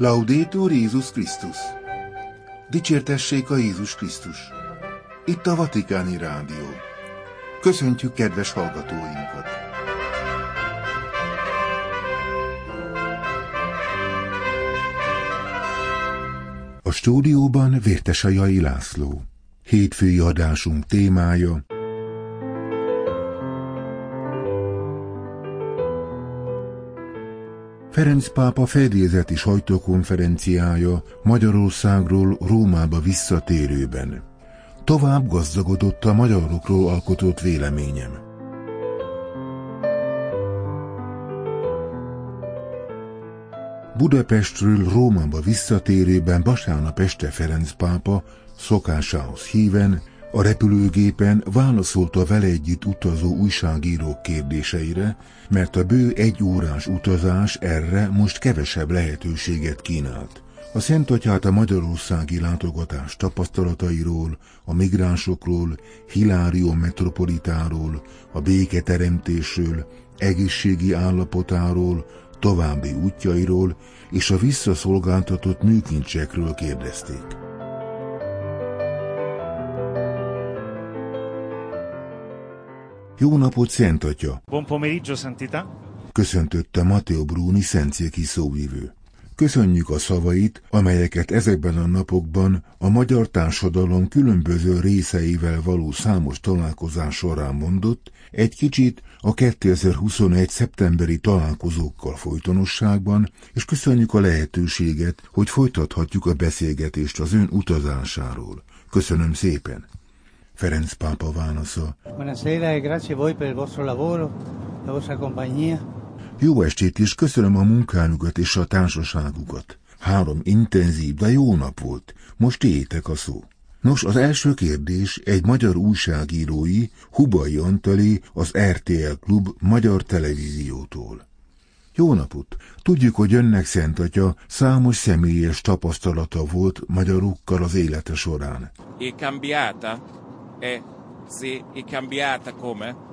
Laudétur Jézus Krisztus! Dicsértessék a Jézus Krisztus! Itt a Vatikáni Rádió. Köszöntjük kedves hallgatóinkat! A stúdióban Vértesajai László. Hétfői adásunk témája Ferenc pápa fedélzeti sajtókonferenciája Magyarországról Rómába visszatérőben. Tovább gazdagodott a magyarokról alkotott véleményem. Budapestről Rómába visszatérőben vasárnap este Ferenc pápa szokásához híven a repülőgépen válaszolt a vele együtt utazó újságírók kérdéseire, mert a bő egy órás utazás erre most kevesebb lehetőséget kínált. A Szent Atyát a magyarországi látogatás tapasztalatairól, a migránsokról, Hilárió metropolitáról, a béketeremtésről, egészségi állapotáról, további útjairól és a visszaszolgáltatott műkincsekről kérdezték. Jó napot, Szent Atya! Buon pomeriggio, Santità! Köszöntötte Matteo Bruni szentszéki szóvivő. Köszönjük a szavait, amelyeket ezekben a napokban a magyar társadalom különböző részeivel való számos találkozás során mondott, egy kicsit a 2021. szeptemberi találkozókkal folytonosságban, és köszönjük a lehetőséget, hogy folytathatjuk a beszélgetést az ön utazásáról. Köszönöm szépen! Ferenc pápa válasza. Buonasera e grazie voi per il vostro lavoro, la vostra compagnia. Jó estét, és köszönöm a munkánukat és a társaságukat. Három intenzív, de jó nap volt. Most éjtek a szó. Nos, az első kérdés egy magyar újságírói, Hubai Antali, az RTL Klub magyar televíziótól. Jó napot! Tudjuk, hogy önnek Szent Atya számos személyes tapasztalata volt magyarukkal az élete során. E cambiata è se è cambiata come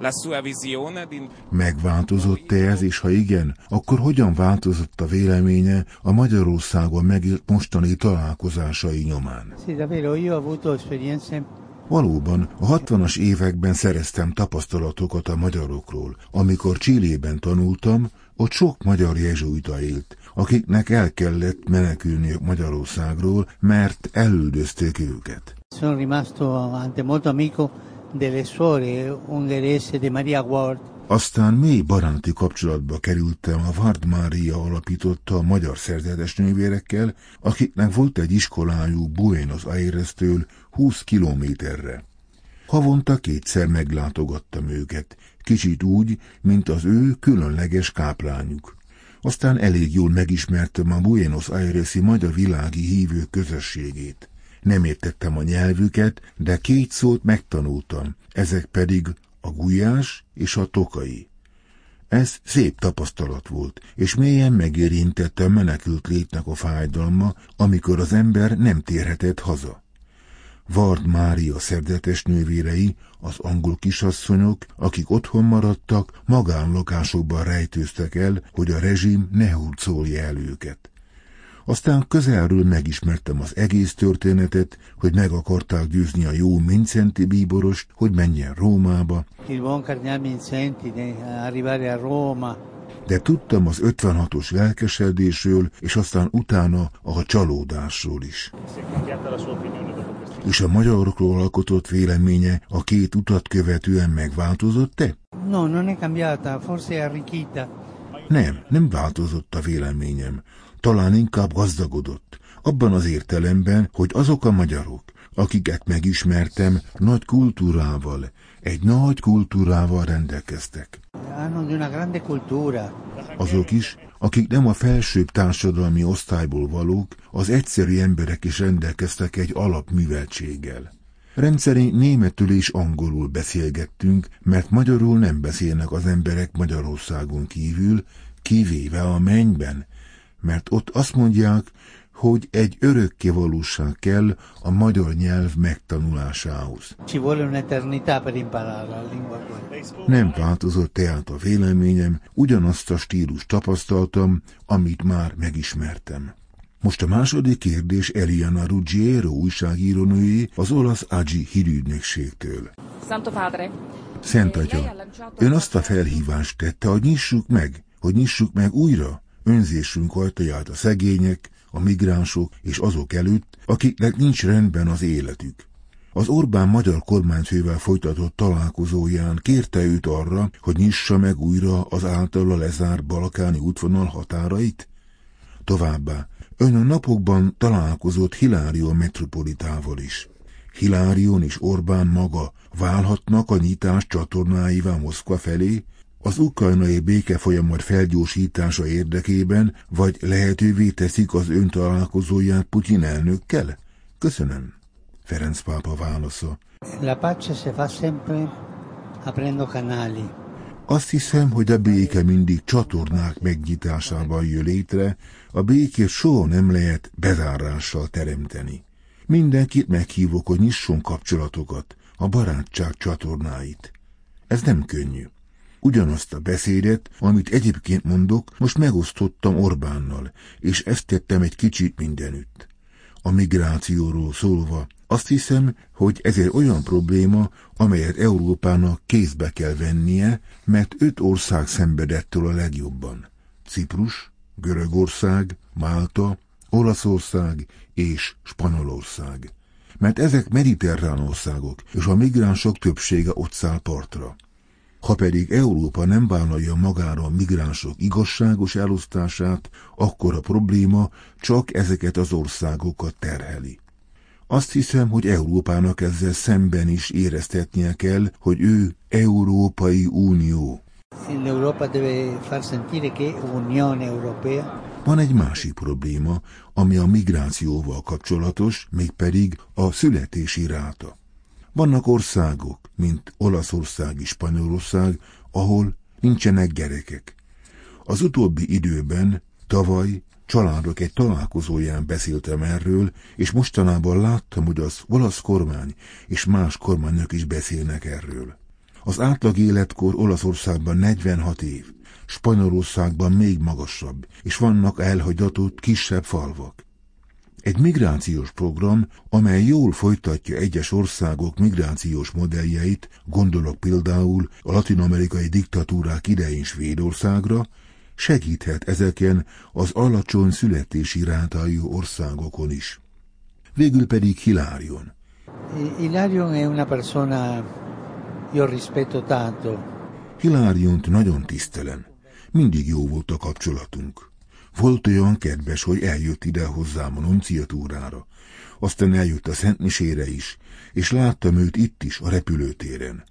la sua visione di... Megváltozott-e ez, és ha igen, akkor hogyan változott a véleménye a Magyarországon megélt mostani találkozásai nyomán? Sì, davvero, io ho avuto esperienze Valóban, a 60-as években szereztem tapasztalatokat a magyarokról. Amikor Csillében tanultam, ott sok magyar jezsuita élt, akiknek el kellett menekülniük Magyarországról, mert elüldözték őket. Sono rimasto anche molto amico delle suore ungherese di Maria Ward. Aztán mély baráti kapcsolatba kerültem a Vard Mária alapította a magyar szerzetes nővérekkel, akiknek volt egy iskolájuk Buenos Aires-től 20 kilométerre. Havonta kétszer meglátogattam őket, kicsit úgy, mint az ő különleges káplányuk. Aztán elég jól megismertem a Buenos Aires-i magyar világi hívő közösségét. Nem értettem a nyelvüket, de két szót megtanultam, ezek pedig a gulyás és a tokai. Ez szép tapasztalat volt, és mélyen megérintette a menekült létnek a fájdalma, amikor az ember nem térhetett haza. Vard Mária szerdetes nővérei, az angol kisasszonyok, akik otthon maradtak, magánlakásokban rejtőztek el, hogy a rezsim ne hurcolja el őket. Aztán közelről megismertem az egész történetet, hogy meg akarták győzni a jó Mincenti bíborost, hogy menjen Rómába. Il buon cardinal Vincenti di arrivare a Roma. De tudtam az 56-os lelkesedésről, és aztán utána a csalódásról is. És a magyarokról alkotott véleménye a két utat követően megváltozott-e? No, non è cambiata, forse arricchita. Nem, nem változott a véleményem. Talán inkább gazdagodott. Abban az értelemben, hogy azok a magyarok, akiket megismertem, nagy kultúrával, egy nagy kultúrával rendelkeztek. Azok is, akik nem a felsőbb társadalmi osztályból valók, az egyszerű emberek is rendelkeztek egy alapműveltséggel. Rendszerint németül és angolul beszélgettünk, mert magyarul nem beszélnek az emberek Magyarországon kívül, kivéve a mennyben, mert ott azt mondják, hogy egy örökké valóság kell a magyar nyelv megtanulásához. Nem változott tehát a véleményem, ugyanazt a stílus tapasztaltam, amit már megismertem. Most a második kérdés Eliana Ruggiero újságírónői az olasz Agi hírügynökségtől. Santo Padre. Szent Atya, ön azt a felhívást tette, hogy nyissuk meg, hogy nyissuk meg újra önzésünk ajtaját a szegények, a migránsok és azok előtt, akiknek nincs rendben az életük. Az Orbán magyar kormányfővel folytatott találkozóján kérte őt arra, hogy nyissa meg újra az általa lezárt balkáni útvonal határait? Továbbá, ön a napokban találkozott Hilárion metropolitával is. Hilárion és Orbán maga válhatnak a nyitás csatornáival Moszkva felé, az ukrajnai béke folyamat felgyorsítása érdekében, vagy lehetővé teszik az ön találkozóját Putyin elnökkel? Köszönöm. Ferenc pápa válasza. La pace se fa sempre aprendo canali. Azt hiszem, hogy a béke mindig csatornák megnyitásával jön létre, a békét soha nem lehet bezárással teremteni. Mindenkit meghívok, hogy nyisson kapcsolatokat, a barátság csatornáit. Ez nem könnyű. Ugyanazt a beszédet, amit egyébként mondok, most megosztottam Orbánnal, és ezt tettem egy kicsit mindenütt. A migrációról szólva, azt hiszem, hogy ez egy olyan probléma, amelyet Európának kézbe kell vennie, mert öt ország szenvedettől a legjobban. Ciprus, Görögország, Málta, Olaszország és Spanyolország. Mert ezek mediterrán országok, és a migránsok többsége ott száll partra. Ha pedig Európa nem vállalja magára a migránsok igazságos elosztását, akkor a probléma csak ezeket az országokat terheli. Azt hiszem, hogy Európának ezzel szemben is éreztetnie kell, hogy ő Európai Unió. Van egy másik probléma, ami a migrációval kapcsolatos, mégpedig a születési ráta. Vannak országok, mint Olaszország és Spanyolország, ahol nincsenek gyerekek. Az utóbbi időben, tavaly családok egy találkozóján beszéltem erről, és mostanában láttam, hogy az olasz kormány és más kormányok is beszélnek erről. Az átlag életkor Olaszországban 46 év, Spanyolországban még magasabb, és vannak elhagyatott kisebb falvak. Egy migrációs program, amely jól folytatja egyes országok migrációs modelljeit, gondolok például a latinamerikai diktatúrák idején Svédországra, segíthet ezeken az alacsony születési rátájú országokon is. Végül pedig Hilárion. Hilarion è una persona io rispetto tanto. Hiláriont nagyon tisztelem. Mindig jó volt a kapcsolatunk. Volt olyan kedves, hogy eljött ide hozzám a nunciatúrára. Aztán eljött a Szentmisére is, és láttam őt itt is, a repülőtéren.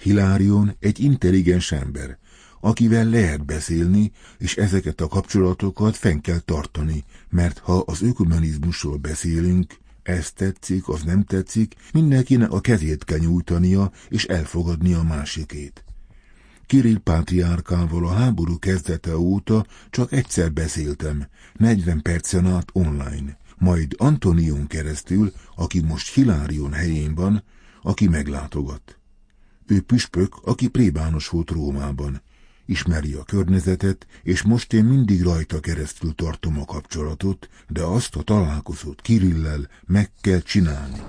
Hilárion egy intelligens ember, akivel lehet beszélni, és ezeket a kapcsolatokat fenn kell tartani, mert ha az ökumenizmusról beszélünk, ez tetszik, az nem tetszik, mindenkinek a kezét kell nyújtania, és elfogadni a másikét. Kirill pátriárkával a háború kezdete óta csak egyszer beszéltem, 40 percen át online, majd Antonion keresztül, aki most Hilárion helyén van, aki meglátogat. Ő püspök, aki plébános volt Rómában, ismeri a környezetet, és most én mindig rajta keresztül tartom a kapcsolatot, de azt a találkozót Kirillel meg kell csinálni.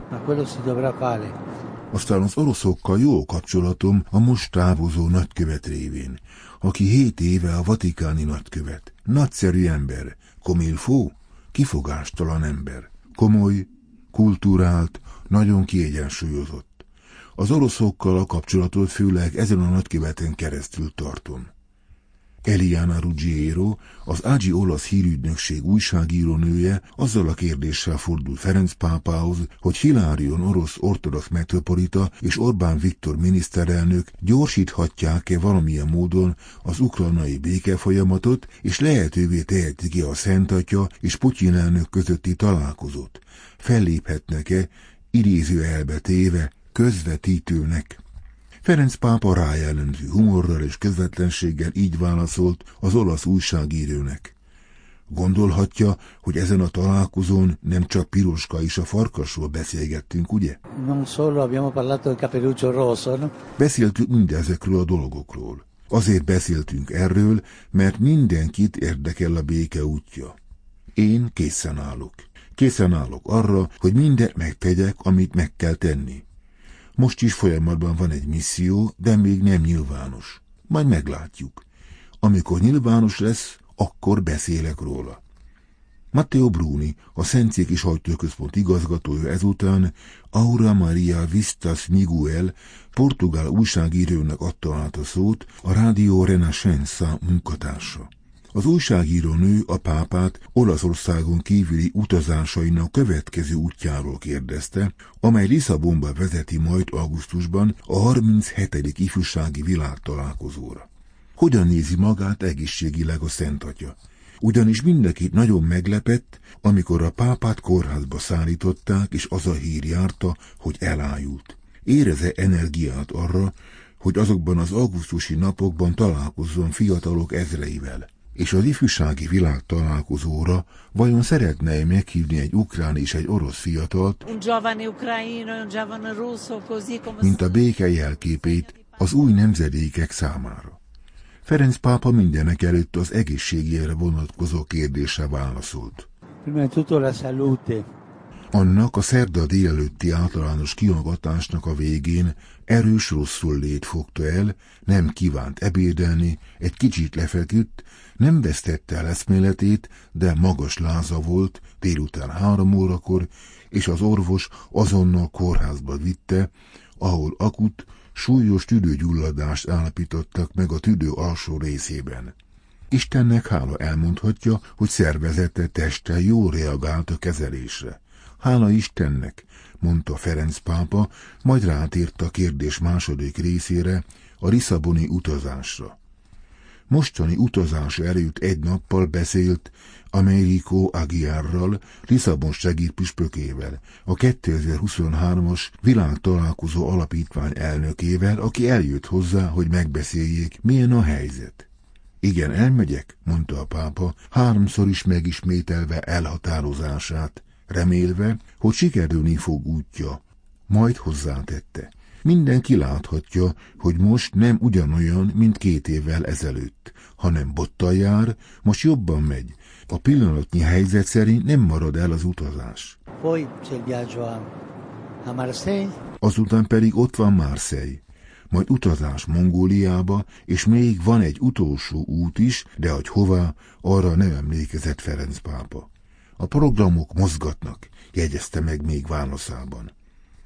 Aztán az oroszokkal jó kapcsolatom a most távozó nagykövet révén, aki hét éve a vatikáni nagykövet. Nagyszerű ember, komilfó, kifogástalan ember, komoly, kulturált, nagyon kiegyensúlyozott. Az oroszokkal a kapcsolatot főleg ezen a nagyköveten keresztül tartom. Eliana Ruggiero, az Ágyi olasz hírügynökség újságírónője azzal a kérdéssel fordult Ferenc pápához, hogy Hilárion orosz ortodox metropolita és Orbán Viktor miniszterelnök gyorsíthatják-e valamilyen módon az ukrajnai békefolyamatot, és lehetővé teheti ki a Szent Atya és Putyin elnök közötti találkozót. Felléphetnek-e, idéző elbetéve, közvetítőnek. Ferenc pápa rájelentő humorral és közvetlenséggel így válaszolt az olasz újságírónek. Gondolhatja, hogy ezen a találkozón nem csak Piroska és a farkasról beszélgettünk, ugye? Non solo abbiamo parlato del capeluccio rosso, no? Beszéltünk mindezekről a dolgokról. Azért beszéltünk erről, mert mindenkit érdekel a béke útja. Én készen állok. Készen állok arra, hogy mindent megtegyek, amit meg kell tenni. Most is folyamatban van egy misszió, de még nem nyilvános. Majd meglátjuk. Amikor nyilvános lesz, akkor beszélek róla. Matteo Bruni, a Szentszéki Sajtóközpont igazgatója ezután Aura Maria Vistas Miguel, portugál újságírónak adta át a szót a Rádió Renascença munkatársa. Az újságíró nő a pápát Olaszországon kívüli utazásainak következő útjáról kérdezte, amely Lisszabonba vezeti majd augusztusban a 37. ifjúsági világtalálkozóra. Hogyan nézi magát egészségileg a Szent Atya? Ugyanis mindenkit nagyon meglepett, amikor a pápát kórházba szállították, és az a hír járta, hogy elájult. Éreze energiát arra, hogy azokban az augusztusi napokban találkozzon fiatalok ezreivel és az ifjúsági világ találkozóra vajon szeretne -e meghívni egy ukrán és egy orosz fiatalt, mint a béke jelképét az új nemzedékek számára. Ferenc pápa mindenek előtt az egészségére vonatkozó kérdése válaszolt. Prima di tutto la salute. Annak a szerda délelőtti általános kihallgatásnak a végén erős rosszul lét fogta el, nem kívánt ebédelni, egy kicsit lefeküdt, nem vesztette el eszméletét, de magas láza volt délután három órakor, és az orvos azonnal kórházba vitte, ahol akut, súlyos tüdőgyulladást állapítottak meg a tüdő alsó részében. Istennek hála elmondhatja, hogy szervezete teste jól reagált a kezelésre. Hála Istennek, mondta Ferenc pápa, majd rátért a kérdés második részére, a Lisszaboni utazásra. Mostani utazás előtt egy nappal beszélt Americo Aguiarral, Lisszabon segédpüspökével, a 2023-as világtalálkozó alapítvány elnökével, aki eljött hozzá, hogy megbeszéljék, milyen a helyzet. Igen, elmegyek, mondta a pápa, háromszor is megismételve elhatározását, remélve, hogy sikerülni fog útja. Majd hozzátette. Mindenki láthatja, hogy most nem ugyanolyan, mint két évvel ezelőtt, hanem bottal jár, most jobban megy. A pillanatnyi helyzet szerint nem marad el az utazás. Azután pedig ott van Marseille majd utazás Mongóliába, és még van egy utolsó út is, de hogy hová, arra nem emlékezett Ferenc pápa. A programok mozgatnak, jegyezte meg még válaszában.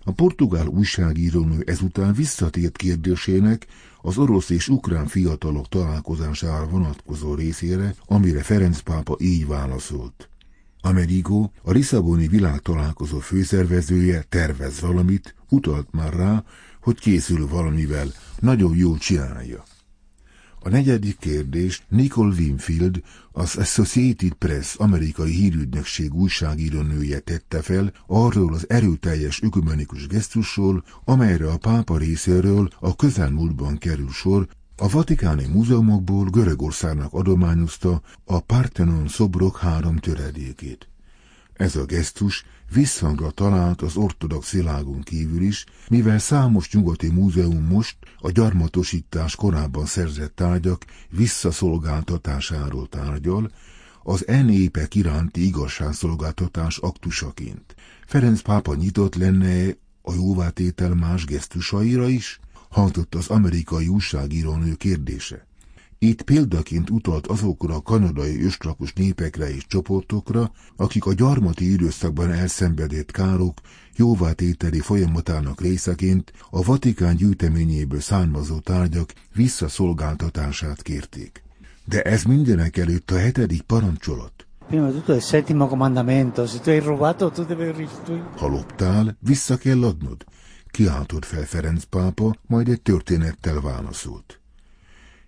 A portugál újságírónő ezután visszatért kérdésének az orosz és ukrán fiatalok találkozására vonatkozó részére, amire Ferenc pápa így válaszolt. Amerigo, a Lisszaboni világtalálkozó főszervezője tervez valamit, utalt már rá, hogy készül valamivel, nagyon jól csinálja. A negyedik kérdést Nicole Winfield, az Associated Press amerikai hírügynökség újságírónője tette fel arról az erőteljes ökumenikus gesztusról, amelyre a pápa részéről a közelmúltban kerül sor, a Vatikáni múzeumokból Görögországnak adományozta a Parthenon szobrok három töredékét. Ez a gesztus visszhangra talált az ortodox világon kívül is, mivel számos nyugati múzeum most a gyarmatosítás korábban szerzett tárgyak visszaszolgáltatásáról tárgyal, az enépek iránti igazságszolgáltatás aktusaként. Ferenc pápa nyitott lenne a jóvátétel más gesztusaira is? Hangzott az amerikai újságírónő kérdése. Itt példaként utalt azokra a kanadai őslakos népekre és csoportokra, akik a gyarmati időszakban elszenvedett károk jóvátételi folyamatának részeként a Vatikán gyűjteményéből származó tárgyak visszaszolgáltatását kérték. De ez mindenek előtt a hetedik parancsolat. Ha loptál, vissza kell adnod. Kiáltott fel Ferenc pápa, majd egy történettel válaszolt.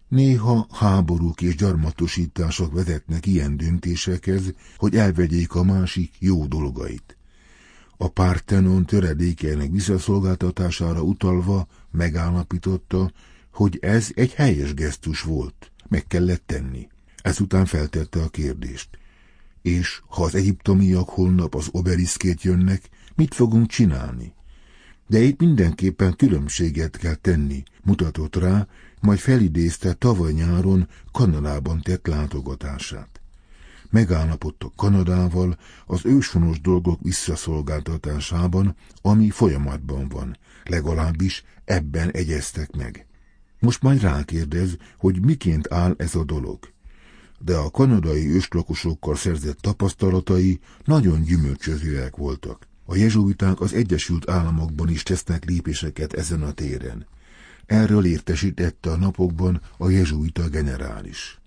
Néha háborúk és gyarmatosítások vezetnek ilyen döntésekhez, hogy elvegyék a másik jó dolgait. A Partenon töredékének visszaszolgáltatására utalva megállapította, hogy ez egy helyes gesztus volt, meg kellett tenni. Ezután feltette a kérdést. És ha az egyiptomiak holnap az obeliszkét jönnek, mit fogunk csinálni? De itt mindenképpen különbséget kell tenni, mutatott rá, majd felidézte tavaly nyáron Kanadában tett látogatását. Megállapodtak Kanadával az őshonos dolgok visszaszolgáltatásában, ami folyamatban van, legalábbis ebben egyeztek meg. Most majd rákérdez, hogy miként áll ez a dolog. De a kanadai őslakosokkal szerzett tapasztalatai nagyon gyümölcsözőek voltak. A jezsuiták az Egyesült Államokban is tesznek lépéseket ezen a téren. Erről értesítette a napokban a jezsuita generális.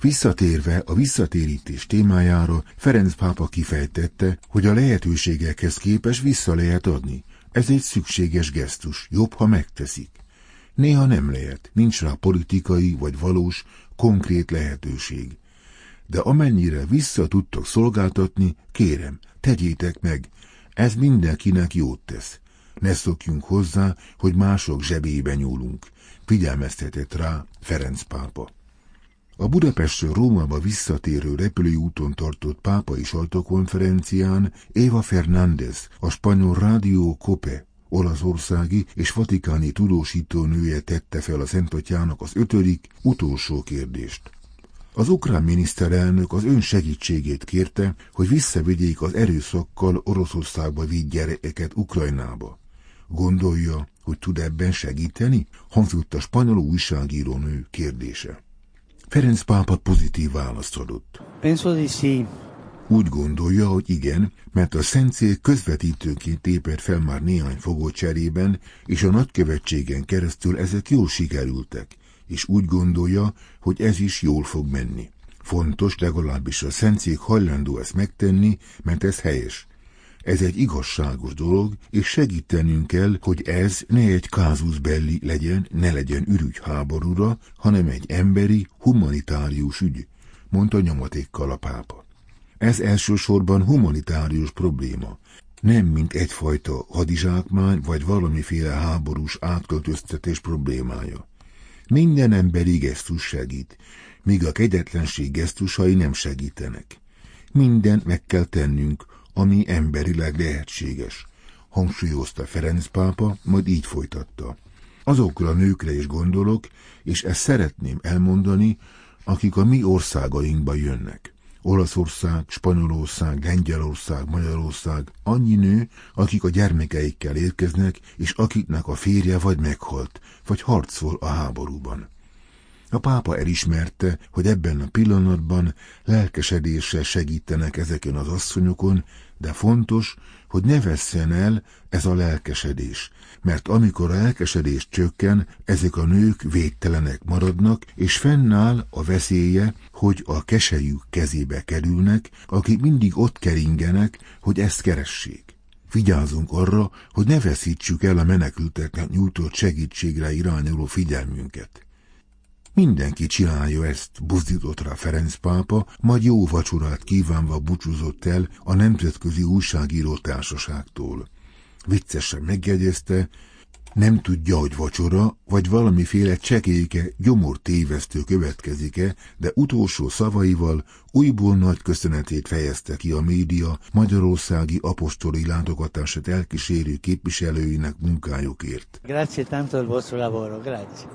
Visszatérve a visszatérítés témájára, Ferenc pápa kifejtette, hogy a lehetőségekhez képes vissza lehet adni. Ez egy szükséges gesztus, jobb, ha megteszik. Néha nem lehet, nincs rá politikai vagy valós, konkrét lehetőség. De amennyire vissza tudtok szolgáltatni, kérem, tegyétek meg, ez mindenkinek jót tesz. Ne szokjunk hozzá, hogy mások zsebébe nyúlunk, figyelmeztetett rá Ferenc pápa. A Budapestről Rómába visszatérő repülőúton tartott pápai sajtókonferencián Eva Fernández, a spanyol rádió Cope olaszországi és vatikáni tudósító nője tette fel a Szentatyának az ötödik, utolsó kérdést. Az ukrán miniszterelnök az ön segítségét kérte, hogy visszavigyék az erőszakkal Oroszországba vitt gyerekeket Ukrajnába. Gondolja, hogy tud ebben segíteni? Hangzott a spanyol újságírónő kérdése. Ferenc pápa pozitív választ adott. Penso di sì. Úgy gondolja, hogy igen, mert a Szentcél közvetítőként tépert fel már néhány fogó cserében, és a nagykövetségen keresztül ezek jól sikerültek, és úgy gondolja, hogy ez is jól fog menni. Fontos legalábbis a Szentcég hajlandó ezt megtenni, mert ez helyes. Ez egy igazságos dolog, és segítenünk kell, hogy ez ne egy kázus belli legyen, ne legyen ürügy háborúra, hanem egy emberi, humanitárius ügy, mondta nyomatékkal a pápa. Ez elsősorban humanitárius probléma, nem mint egyfajta hadizsákmány vagy valamiféle háborús átköltöztetés problémája. Minden emberi gesztus segít, míg a kegyetlenség gesztusai nem segítenek. Minden meg kell tennünk, ami emberileg lehetséges, hangsúlyozta Ferenc pápa, majd így folytatta. Azokra a nőkre is gondolok, és ezt szeretném elmondani, akik a mi országainkba jönnek. Olaszország, Spanyolország, Lengyelország, Magyarország, annyi nő, akik a gyermekeikkel érkeznek, és akiknek a férje vagy meghalt, vagy harcol a háborúban. A pápa elismerte, hogy ebben a pillanatban lelkesedéssel segítenek ezeken az asszonyokon, de fontos, hogy ne vesszen el ez a lelkesedés, mert amikor a lelkesedés csökken, ezek a nők védtelenek maradnak, és fennáll a veszélye, hogy a kesejük kezébe kerülnek, akik mindig ott keringenek, hogy ezt keressék. Vigyázzunk arra, hogy ne veszítsük el a menekülteknek nyújtott segítségre irányuló figyelmünket. Mindenki csinálja ezt, buzdított rá Ferenc pápa, majd jó vacsorát kívánva búcsúzott el a Nemzetközi Újságíró Társaságtól. Viccesen megjegyezte, nem tudja, hogy vacsora, vagy valamiféle csekéke, gyomor tévesztő következik-e, de utolsó szavaival újból nagy köszönetét fejezte ki a média magyarországi apostoli látogatását elkísérő képviselőinek munkájukért. Grazie tanto del vostro lavoro, grazie.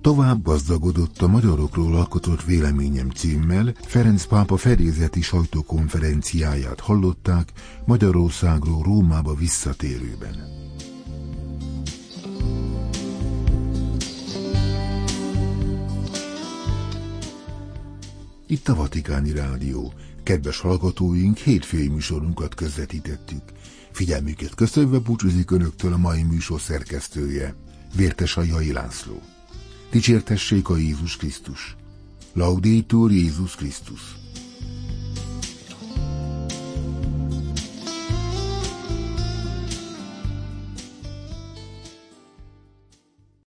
Tovább gazdagodott a magyarokról alkotott véleményem címmel, Ferenc pápa fedélzeti sajtókonferenciáját hallották Magyarországról Rómába visszatérőben. Itt a Vatikáni Rádió. Kedves hallgatóink, hétfői műsorunkat közvetítettük. Figyelmüket köszönve búcsúzik Önöktől a mai műsor szerkesztője, Vértes a Jai László. Dicsértessék a Jézus Krisztus. Laudétur Jézus Krisztus.